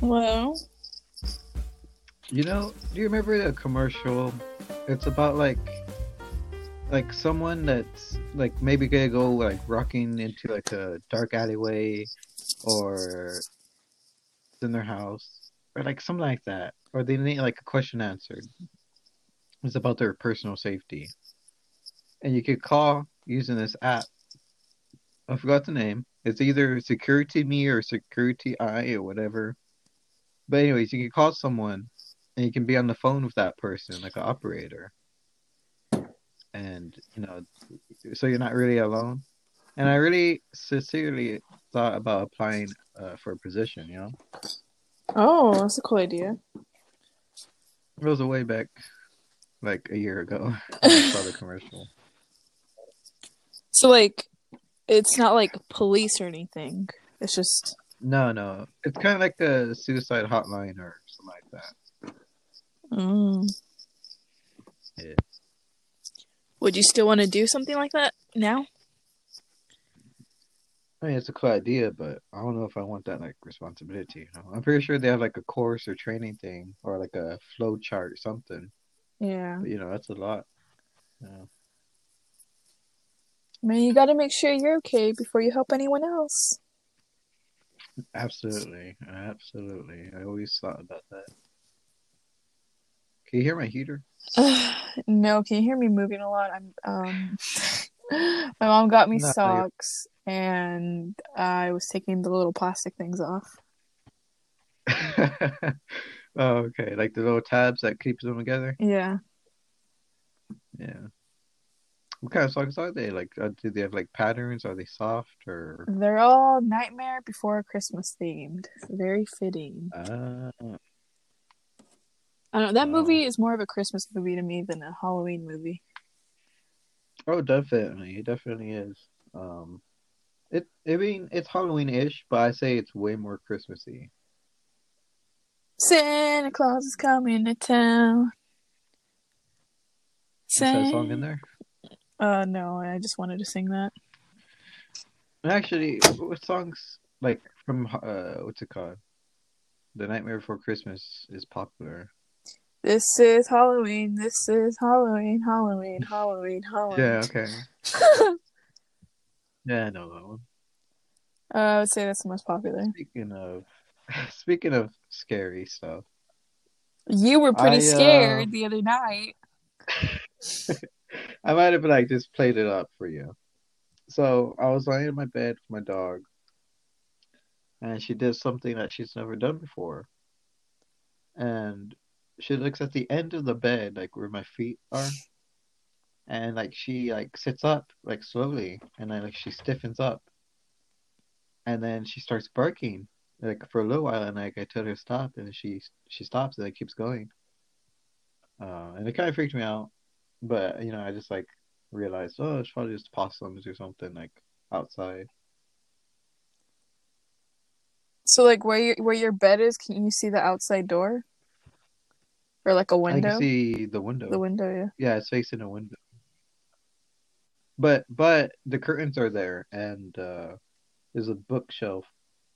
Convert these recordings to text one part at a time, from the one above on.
Well, You know, do you remember the commercial? It's about like like someone that's like maybe gonna go like rocking into like a dark alleyway or in their house or like something like that. Or they need like a question answered. It's about their personal safety. And you could call using this app. I forgot the name. It's either Security Me or Security I or whatever. But anyways, you can call someone and you can be on the phone with that person, like an operator. And you know, so you're not really alone. And I really sincerely thought about applying uh, for a position. You know, oh, that's a cool idea. it was a way back, like a year ago. I saw the commercial. So, like, it's not like police or anything. It's just No, no, it's kind of like a suicide hotline or something like that. Mm. Yeah. Would you still want to do something like that now? I mean, it's a cool idea, but I don't know if I want that like responsibility. You know? I'm pretty sure they have like a course or training thing or like a flow chart or something. Yeah. But you know, that's a lot. Yeah. I mean, you got to make sure you're okay before you help anyone else. Absolutely, absolutely. I always thought about that. Can you hear my heater? no, can you hear me moving a lot? I'm um my mom got me No, you're- socks and I was taking the little plastic things off. oh, okay. Like the little tabs that keeps them together. Yeah. Yeah. What kind of songs are they? Like, uh, do they have like patterns? Are they soft or? They're all Nightmare Before Christmas themed. Very fitting. Uh, I don't know. That movie is more of a Christmas movie to me than a Halloween movie. oh, definitely. It definitely is. Um, it. I mean, it's Halloween-ish, but I say it's way more Christmassy. Santa Claus is coming to town. Is that a song in there? Uh, no, I just wanted to sing that. Actually, what songs like from uh what's it called? The Nightmare Before Christmas is popular. This is Halloween. This is Halloween. Halloween. Halloween. Halloween. Yeah, okay. Yeah, I know that one. Uh, I would say that's the most popular. Speaking of speaking of scary stuff. You were pretty I, uh, scared the other night. I might have been like just played it up for you. So I was lying in my bed with my dog and she did something that she's never done before. And she looks at the end of the bed, like where my feet are. And like she like sits up like slowly and then like she stiffens up. And then she starts barking like for a little while and like I tell her to stop and she she stops and it keeps going. Uh, and it kind of freaked me out, but you know I just like realized oh it's probably just possums or something like outside. So, like, where your where your bed is, can you see the outside door, or like a window? can see the window. The window, yeah. Yeah, it's facing a window. But but the curtains are there and uh there's a bookshelf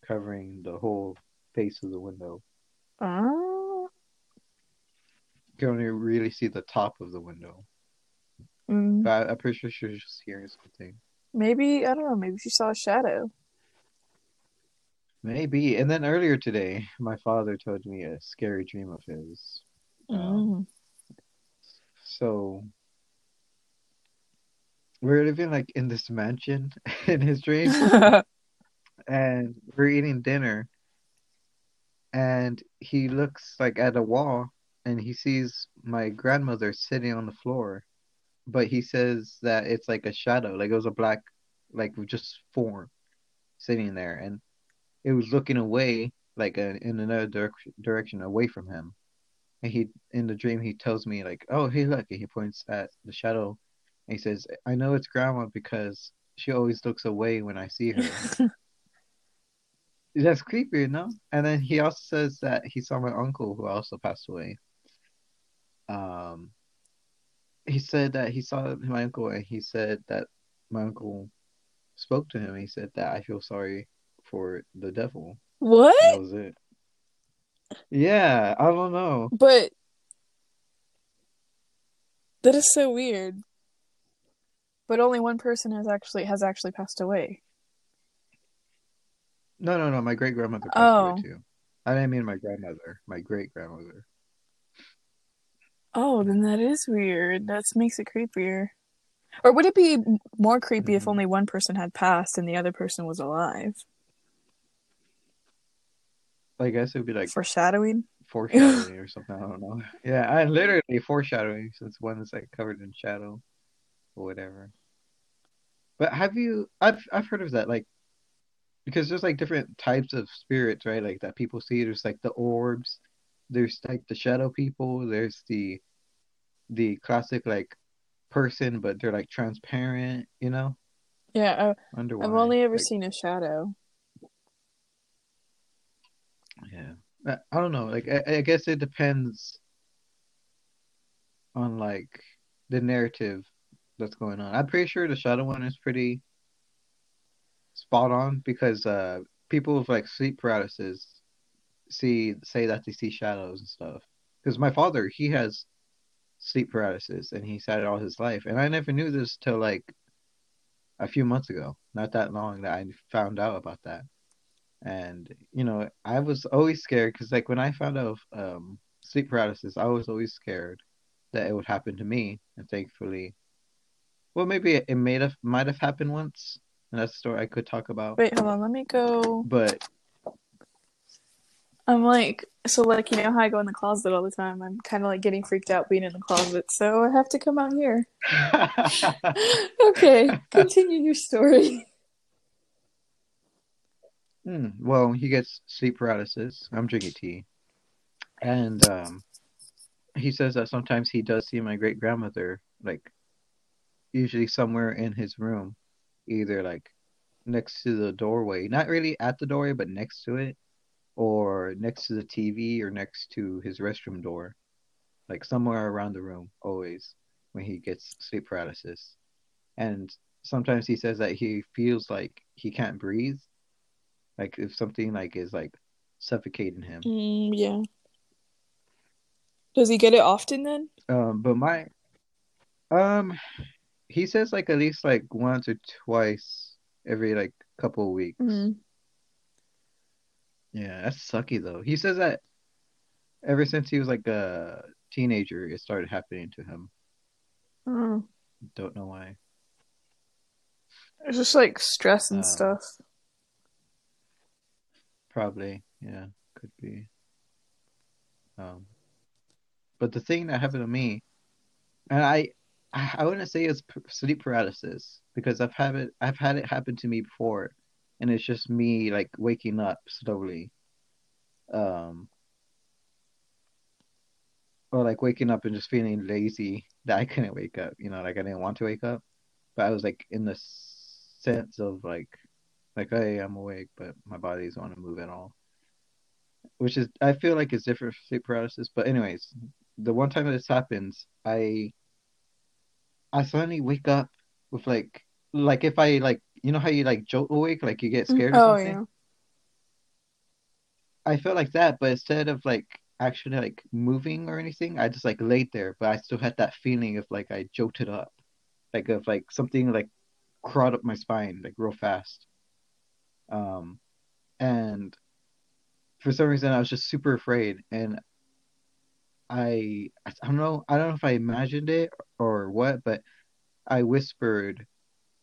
covering the whole face of the window. Oh. You can only really see the top of the window. Mm, But I'm pretty sure she was just hearing something. maybe I don't know. Maybe she saw a shadow. Maybe. And then earlier today, my father told me a scary dream of his. Um, Mm. So we're living like in this mansion in his dream, and we're eating dinner, and he looks like at a wall, and he sees my grandmother sitting on the floor, but he says that it's like a shadow, like it was a black, like just form sitting there, and it was looking away, like uh in another direc- direction away from him. And he, in the dream, he tells me like, "Oh, hey, look!" And he points at the shadow, and he says, "I know it's grandma because she always looks away when I see her." That's creepy, you know? And then he also says that he saw my uncle who also passed away. Um, he said that he saw my uncle, and he said that my uncle spoke to him. He said that I feel sorry for the devil. what? That was it. Yeah, I don't know. But that is so weird. But only one person has actually has actually passed away. No, no, no. My great grandmother passed Oh. away too. I didn't mean my grandmother. My great grandmother. Oh, then that is weird. That makes it creepier. Or would it be more creepy if Mhm. only one person had passed and the other person was alive? I guess it would be like Foreshadowing? foreshadowing or something. I don't know. Yeah, I literally foreshadowing since one is like covered in shadow or whatever. But have you? I've I've heard of that. Like because there's like different types of spirits, right? Like that people see. There's like the orbs. There's like the shadow people. There's the the classic like person, but they're like transparent. You know, Yeah, I, underwater. I've only ever Like, seen a shadow. yeah. I, I don't know. Like I, I guess it depends on like the narrative that's going on. I'm pretty sure the shadow one is pretty spot on because uh people with like sleep paralysis see say that they see shadows and stuff. Because my father, he has sleep paralysis and he's had it all his life, and I never knew this till like a few months ago. Not that long that I found out about that. And you know, I was always scared because like when I found out of um sleep paralysis, I was always scared that it would happen to me, and thankfully, well, maybe it, it may have might have happened once, and that's a story I could talk about. Wait, hold on, let me go. But I'm like, so like, you know how I go in the closet all the time? I'm kind of like getting freaked out being in the closet, so I have to come out here. Okay, continue your story. Hmm, well, he gets sleep paralysis. I'm drinking tea. And um, he says that sometimes he does see my great grandmother, like, usually somewhere in his room, either like next to the doorway, not really at the doorway, but next to it, or next to the TV, or next to his restroom door, like somewhere around the room, always when he gets sleep paralysis. And sometimes he says that he feels like he can't breathe, like if something like is like suffocating him. Mm, yeah. Does he get it often then? Um, but my um, he says like at least like once or twice every like couple of weeks. Mm. Yeah, that's sucky though. He says that ever since he was like a teenager, it started happening to him. Oh. Don't know why. It's just like stress and Um, stuff. Probably, yeah, could be. Um, but the thing that happened to me, and I, I I wouldn't say it's sleep paralysis because I've had it, I've had it happen to me before, and it's just me like waking up slowly, um, or like waking up and just feeling lazy that I couldn't wake up. You know, like I didn't want to wake up, but I was like in the sense of like, like hey, I'm awake, but my body doesn't want to move at all which is I feel like it's different sleep paralysis. But anyways, the one time this happens, I I suddenly wake up with like like if I like you know how you like jolt awake, like you get scared or Oh something. yeah. I felt like that, but instead of like actually like moving or anything, I just like laid there, but I still had that feeling of like I jolted up, like of like something like crawled up my spine like real fast. Um, and for some reason I was just super afraid, and I I don't know I don't know if I imagined it or what, but I whispered,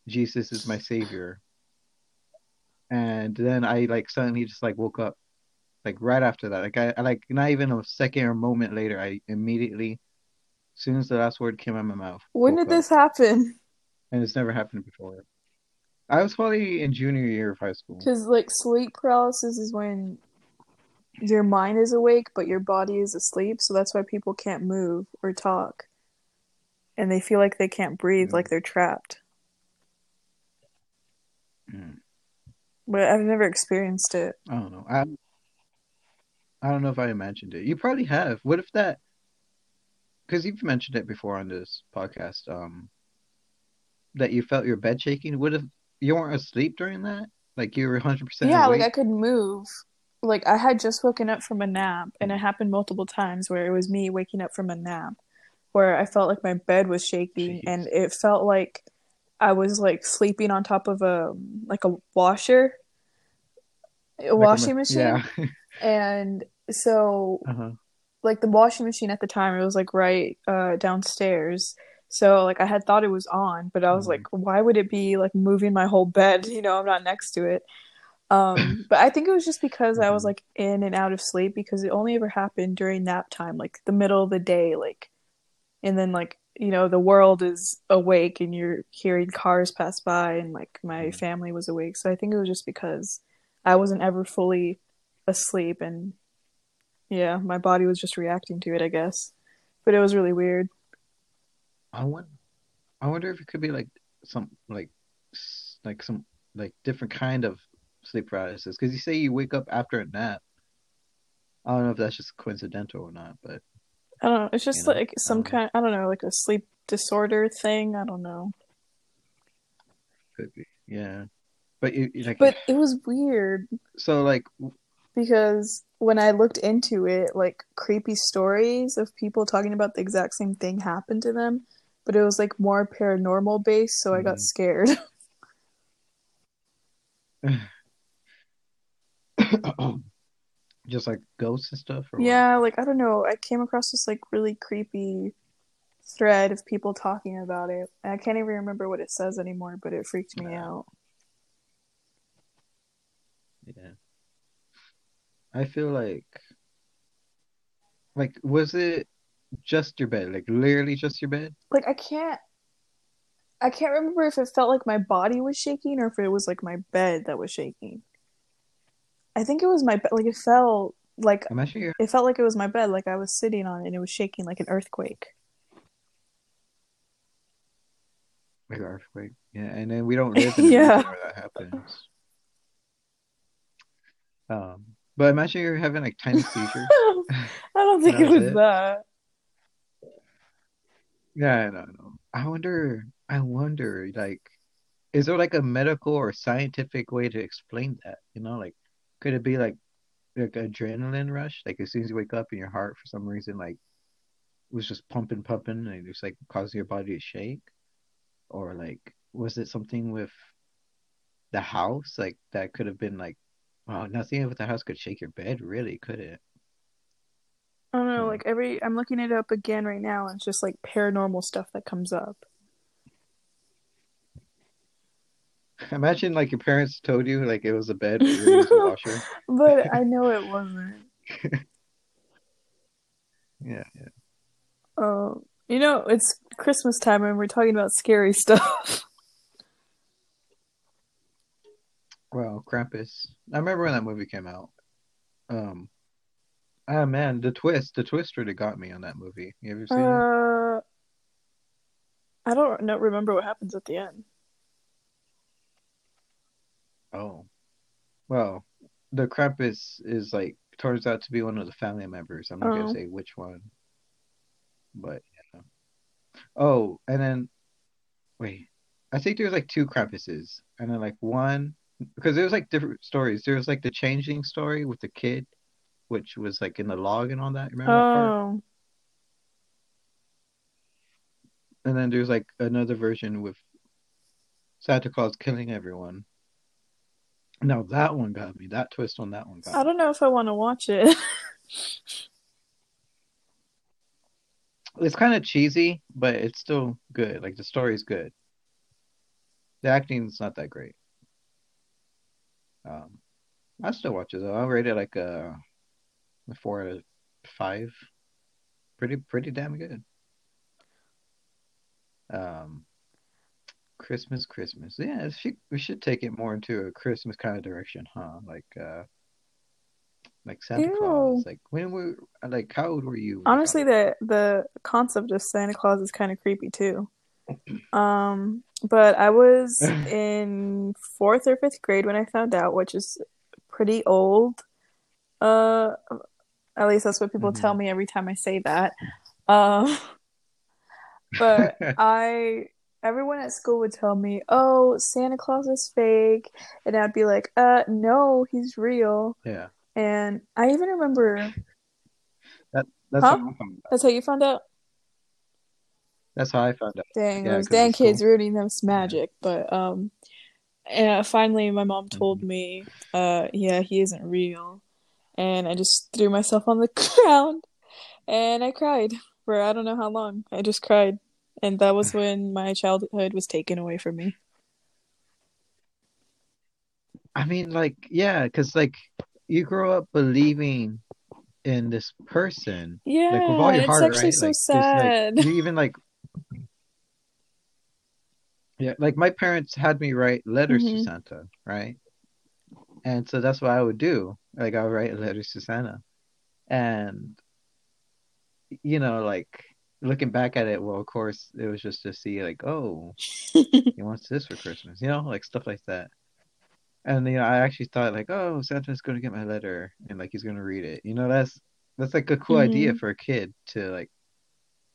"Jesus is my savior," and then I like suddenly just like woke up, like right after that. Like I, I like not even a second or moment later, I immediately, as soon as the last word came out of my mouth, When did up. this happen? And it's never happened before. I was probably in junior year of high school. Because like sleep paralysis is when your mind is awake but your body is asleep, so that's why people can't move or talk. And they feel like they can't breathe, like they're trapped. Mm. But I've never experienced it. I don't know. I I don't know if I imagined it. You probably have. What if that? Because you've mentioned it before on this podcast. Um, that you felt your bed shaking. What if you weren't asleep during that? Like you were 100% Yeah, like I awake? could move. like I had just woken up from a nap, and it happened multiple times where it was me waking up from a nap, where I felt like my bed was shaking, Jeez. and it felt like I was like sleeping on top of a like a washer, a Like washing ma- machine, yeah. and so Uh-huh. like the washing machine at the time, it was like right uh downstairs. So like I had thought it was on, but I was Mhm. like, why would it be like moving my whole bed? You know, I'm not next to it. Um, but I think it was just because I was Mhm. like in and out of sleep because it only ever happened during nap time, like the middle of the day, like, and then like, you know, the world is awake and you're hearing cars pass by and like my Mhm. family was awake. So I think it was just because I wasn't ever fully asleep and yeah, my body was just reacting to it, I guess. But it was really weird. I wonder, I wonder if it could be like some like like some like different kind of sleep paralysis because you say you wake up after a nap. I don't know if that's just coincidental or not, but I don't know. It's you just know, like some um, kind, I don't know, like a sleep disorder thing. I don't know. could be. Yeah. But you you, like But it was weird. so like because when I looked into it, like creepy stories of people talking about the exact same thing happened to them, but it was like more paranormal based, so I got Mhm. scared. just like ghosts and stuff or what? yeah, like I don't know, I came across this like really creepy thread of people talking about it. I can't even remember what it says anymore, but it freaked me Yeah. out. Yeah. I feel like like was it just your bed? Like literally just your bed? Like I can't I can't remember if it felt like my body was shaking or if it was like my bed that was shaking. I think it was my bed. Like it felt like I'm actually it felt like it was my bed, like I was sitting on it and it was shaking like an earthquake. like an earthquake. Yeah, and then we don't live in Yeah. where that happens. Um, but imagine you're having like tiny seizures. I don't think it was it? that. Yeah, I I know. I wonder, I wonder, like, is there like a medical or scientific way to explain that? You know, like, could it be like like adrenaline rush? Like as soon as you wake up and your heart for some reason like was just pumping, pumping, and it's like causing your body to shake? Or like was it something with the house? Like that could have been like, wow, nothing with the house could shake your bed, really, could it? I don't know, Hmm. like every I'm looking it up again right now and it's just like paranormal stuff that comes up. Imagine like your parents told you like it was a bed, but were a washer. But I know it wasn't. Yeah, yeah. Um, you know, it's Christmas time and we're talking about scary stuff. Well, Krampus. I remember when that movie came out. Um, ah man, the twist, the twist really got me on that movie. You ever seen it? Uh, I don't know, remember what happens at the end. Oh, well, the Krampus is like turns out to be one of the family members. I'm not Oh. gonna say which one, but yeah. Oh, and then wait, I think there's like two Krampuses, and then like one because there's like different stories. There was like the changing story with the kid, which was like in the log and all that. Remember that part? Oh, And then there's like another version with Santa Claus killing everyone. Now that one got me. That twist on that one got me. I don't know if I want to watch it. It's kind of cheesy, but it's still good. Like the story's good. The acting's not that great. Um, I still watch it though. I'll rate it like a, a four out of five. Pretty pretty damn good. Um, Christmas, Christmas. Yeah, it should, we should take it more into a Christmas kind of direction, huh? Like uh, like Santa Ew. Claus. Like when were like how old were you? Honestly, the the concept of Santa Claus is kind of creepy too. Um, but I was in fourth or fifth grade when I found out, which is pretty old. Uh, at least that's what people Mhm. tell me every time I say that. Um, but I, everyone at school would tell me, "Oh, Santa Claus is fake," and I'd be like, "Uh, no, he's real." yeah. And I even remember, That that's how huh? Out. That's how you found out? That's how I found out. Dang, Yeah, dang kids school. ruining Yeah. magic. But um, and finally, my mom told hmm me, uh, yeah, he isn't real. And I just threw myself on the ground and I cried for I don't know how long. I just cried. And that was when my childhood was taken away from me. I mean, like, yeah, because like you grow up believing in this person, like with Yeah, all your it's heart, actually right? so Like, because like sad. you even like, yeah, like my parents had me write letters to hmm Santa, right? And so that's what I would do. Like I would write letters to Santa, and you know, like looking back at it, well, of course, it was just to see like, oh, he wants this for Christmas, you know, like stuff like that. And you know, I actually thought like, oh, Santa's gonna get my letter and like he's gonna read it. You know, that's that's like a cool idea hmm for a kid to like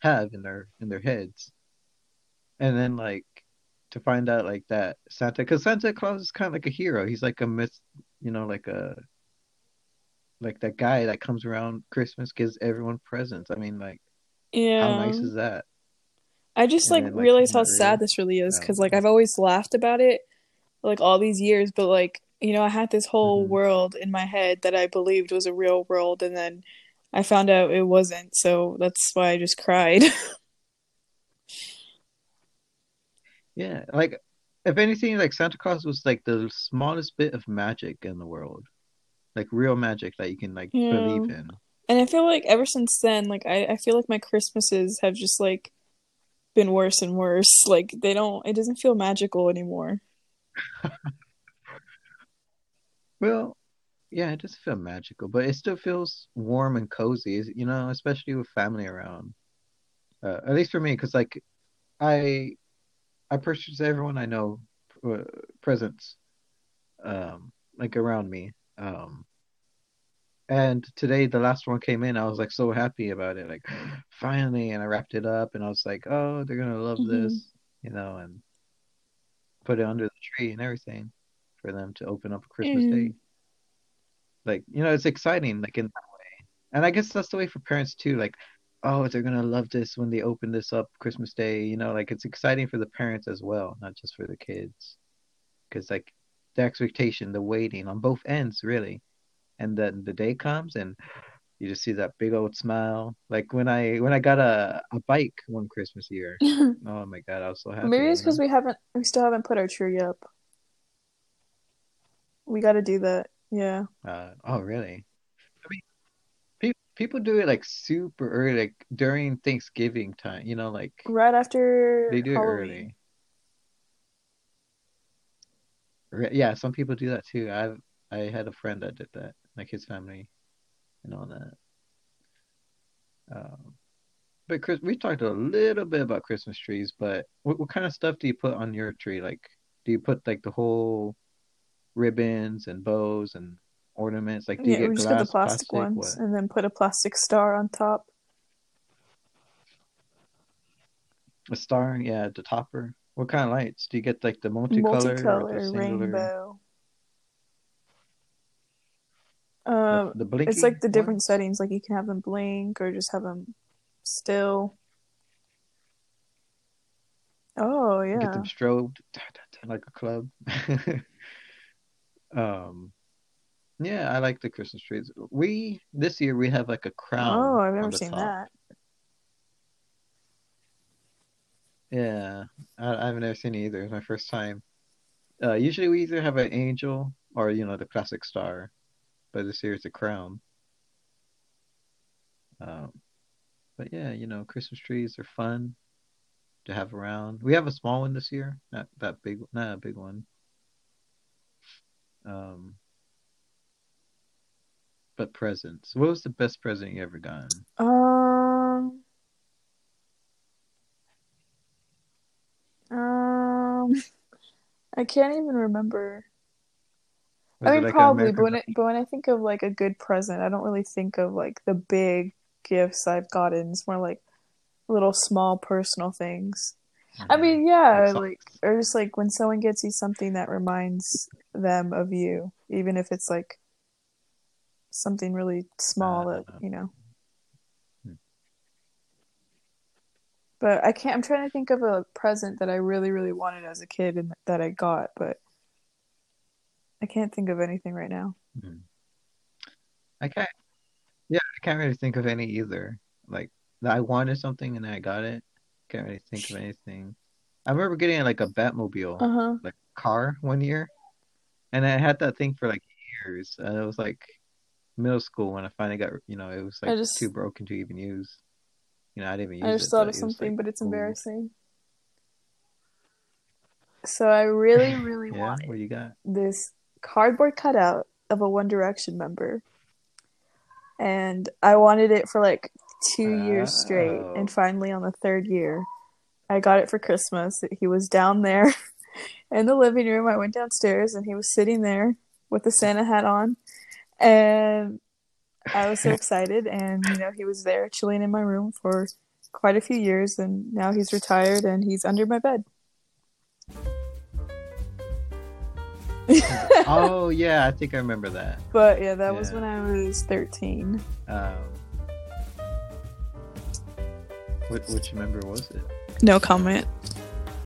have in their in their heads. And then like to find out like that Santa, because Santa Claus is kind of like a hero. He's like a myth, you know, like a like that guy that comes around Christmas, gives everyone presents. I mean, like how nice Yeah. is that? I just And like then like realized how sad this really is because like I've always laughed about it like all these years, but like you know I had this whole mhm. world in my head that I believed was a real world, and then I found out it wasn't. So that's why I just cried. Yeah, like if anything, like Santa Claus was like the smallest bit of magic in the world. like real magic that you can like Yeah. believe in. And I feel like ever since then, like I, I feel like my Christmases have just like been worse and worse. Like they don't, it doesn't feel magical anymore. Well, yeah, it doesn't feel magical, but it still feels warm and cozy, you know, especially with family around. Uh, at least for me, because like I I purchase everyone I know uh, presents um like around me. Um and today the last one came in, I was like so happy about it, like finally, and I wrapped it up and I was like, oh, they're gonna love hmm this, you know, and put it under the tree and everything for them to open up Christmas hmm Day. Like, you know, it's exciting, like in that way. and I guess that's the way for parents too, like, oh, they're gonna love this when they open this up Christmas Day, you know, like it's exciting for the parents as well, not just for the kids. Because like the expectation, the waiting on both ends really. And then the day comes and you just see that big old smile. Like when I when I got a, a bike one Christmas year. Oh my God, I was so happy, Maybe it's because we haven't, we still haven't put our tree up. We got to do that. Yeah. Uh, oh really? I mean, pe people do it like super early, like during Thanksgiving time, you know, like Right after they do it early. Yeah, some people do that too. I've I had a friend that did that, like his family and all that. Um, but Chris, we talked a little bit about Christmas trees, but what what kind of stuff do you put on your tree? Like, do you put like the whole ribbons and bows and ornaments? Like, do you Yeah, we get just got the glass, plastic plastic, ones what? and then put a plastic star on top. A star? Yeah, the topper. What kind of lights? Do you get like the multicolor or the singular, rainbow. the Um, the it's like the different settings. Like you can have them blink or just have them still. Oh yeah. Get them strobed like a club. Um, yeah, I like the Christmas trees. We this year we have like a crown. Oh, I've never seen top. that. Yeah, I, I've never seen it either. It's my first time. Uh, usually we either have an angel or you know the classic star, but this year it's a crown. Um, but yeah, you know Christmas trees are fun to have around. We have a small one this year, not that big, not a big one. Um, but presents. What was the best present you ever gotten? Um, um, I can't even remember. I mean, like probably, but when it, but when I think of like a good present, I don't really think of like the big gifts I've gotten. It's more like little small personal things. I hmm mean, yeah, like socks? or just like when someone gets you something that reminds them of you, even if it's like something really small Uh, that you know. Hmm. But I can't. I'm trying to think of a present that I really, really wanted as a kid and that I got, but I can't think of anything right now. Hmm. I can't. Yeah, I can't really think of any either. Like I wanted something and I got it. Can't really think of anything. I remember getting like a Batmobile, Uh huh. like car one year, and I had that thing for like years. And it was like middle school when I finally got, you know, it was like just- too broken to even use. You know, I didn't even I use just it, thought of something, like, but it's embarrassing. So I really, really Yeah, wanted what you got? this cardboard cutout of a One Direction member. And I wanted it for like two years straight. Oh. And finally, on the third year, I got it for Christmas. He was down there in the living room. I went downstairs and he was sitting there with the Santa hat on. And I was so excited. And, you know, he was there chilling in my room for quite a few years. And now he's retired and he's under my bed. Oh yeah, I think I remember that. But yeah, that was when I was 13. Um, what which member was it? No comment.